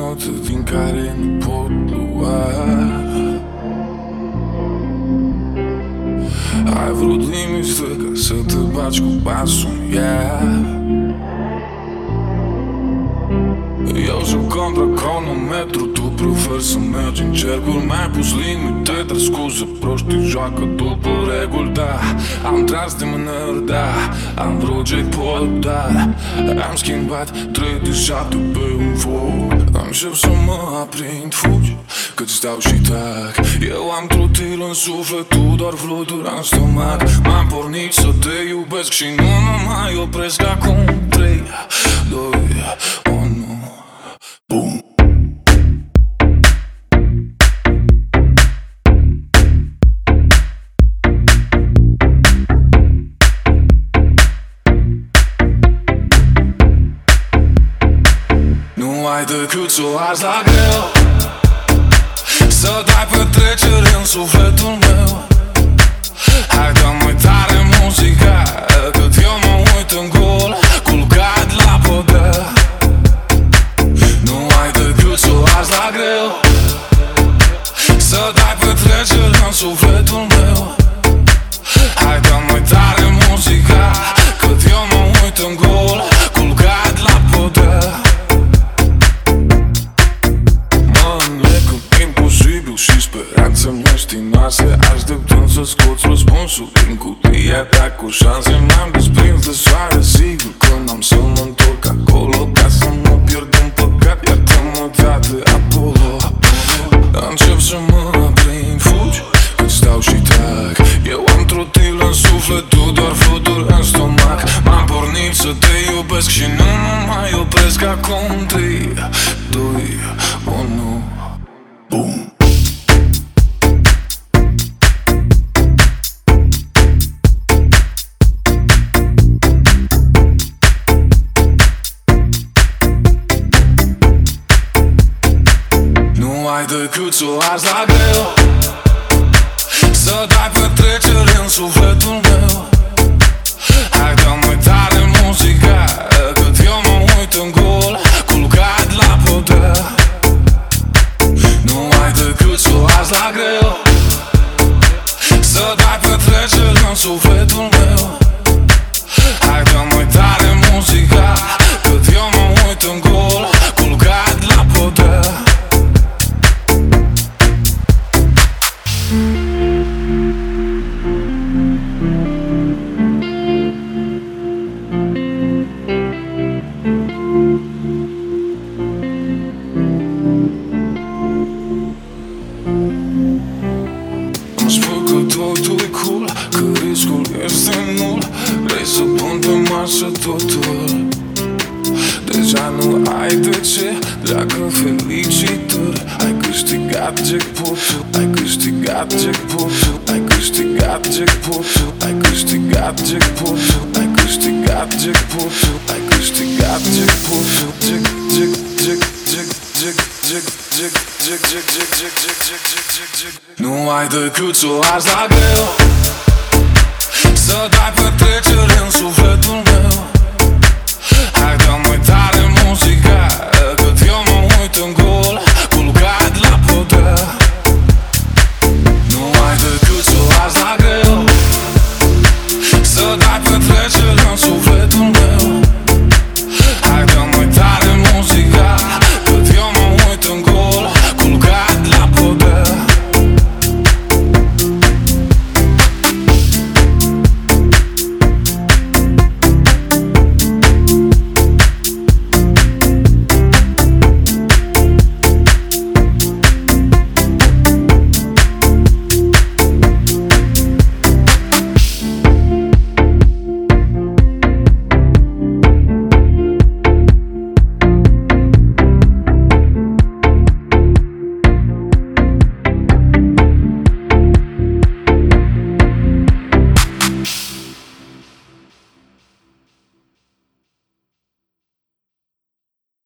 scos pe foaie o notă din care nu pot lua Ai vrut liniște ca să te baci cu pasul yeah. Eu joc contra cronometru Tu prefer să mergi în cercuri Mai pus limite, dar scuze Proștii joacă după reguli, da. Am tras de mânări, da Am vrut jackpot, da. Am schimbat 3 de 7 pe un foc Încep să mă aprind, fugi Cât stau și tac. Eu am trutil în suflet, tu doar fluturi în stomac. M-am pornit să te iubesc și nu mă mai opresc acum Nu ai decât să o arzi la greu. Să dai petrecere în sufletul meu. Hai dă mai tare muzica Cât eu mă uit în gol Culcat la podea Nu ai decât să o arzi la greu. Să dai petrecere în sufletul meu măștinoase Așteptând să scoți răspunsul din cutia ta cu șanse M-am desprins de soare, sigur că n-am să mă întorc acolo Ca să mă pierd în păcat, iartă-mă dată Apollo Încep să mă aprind, fugi cât stau și tac Eu am trotil în suflet, tu doar fluturi în stomac. M-am pornit să te iubesc și nu mă mai opresc acum. 3, 2, 1, boom ai decât să o arzi la greu. Să dai petrecere în sufletul meu. Hai dă mai tare muzica Cât eu mă uit în gol Culcat la podea Nu ai decât să o arzi la greu. Să dai petrecere în sufletul meu Vrei să pun pe masă totul Deja nu ai de ce Dragă felicitări Ai câștigat jackpotul Ai câștigat jackpotul Ai câștigat jackpotul Ai câștigat jackpotul Ai câștigat jackpotul Ai câștigat jackpotul Jack, jack, jack, jack, jack, jack, jack, jack, jack, jack, jack, jack, jack, jack, jack, jack Nu ai decât să o arzi la greu să dai petrecere în sufletul meu. Hai dă-mi uitare.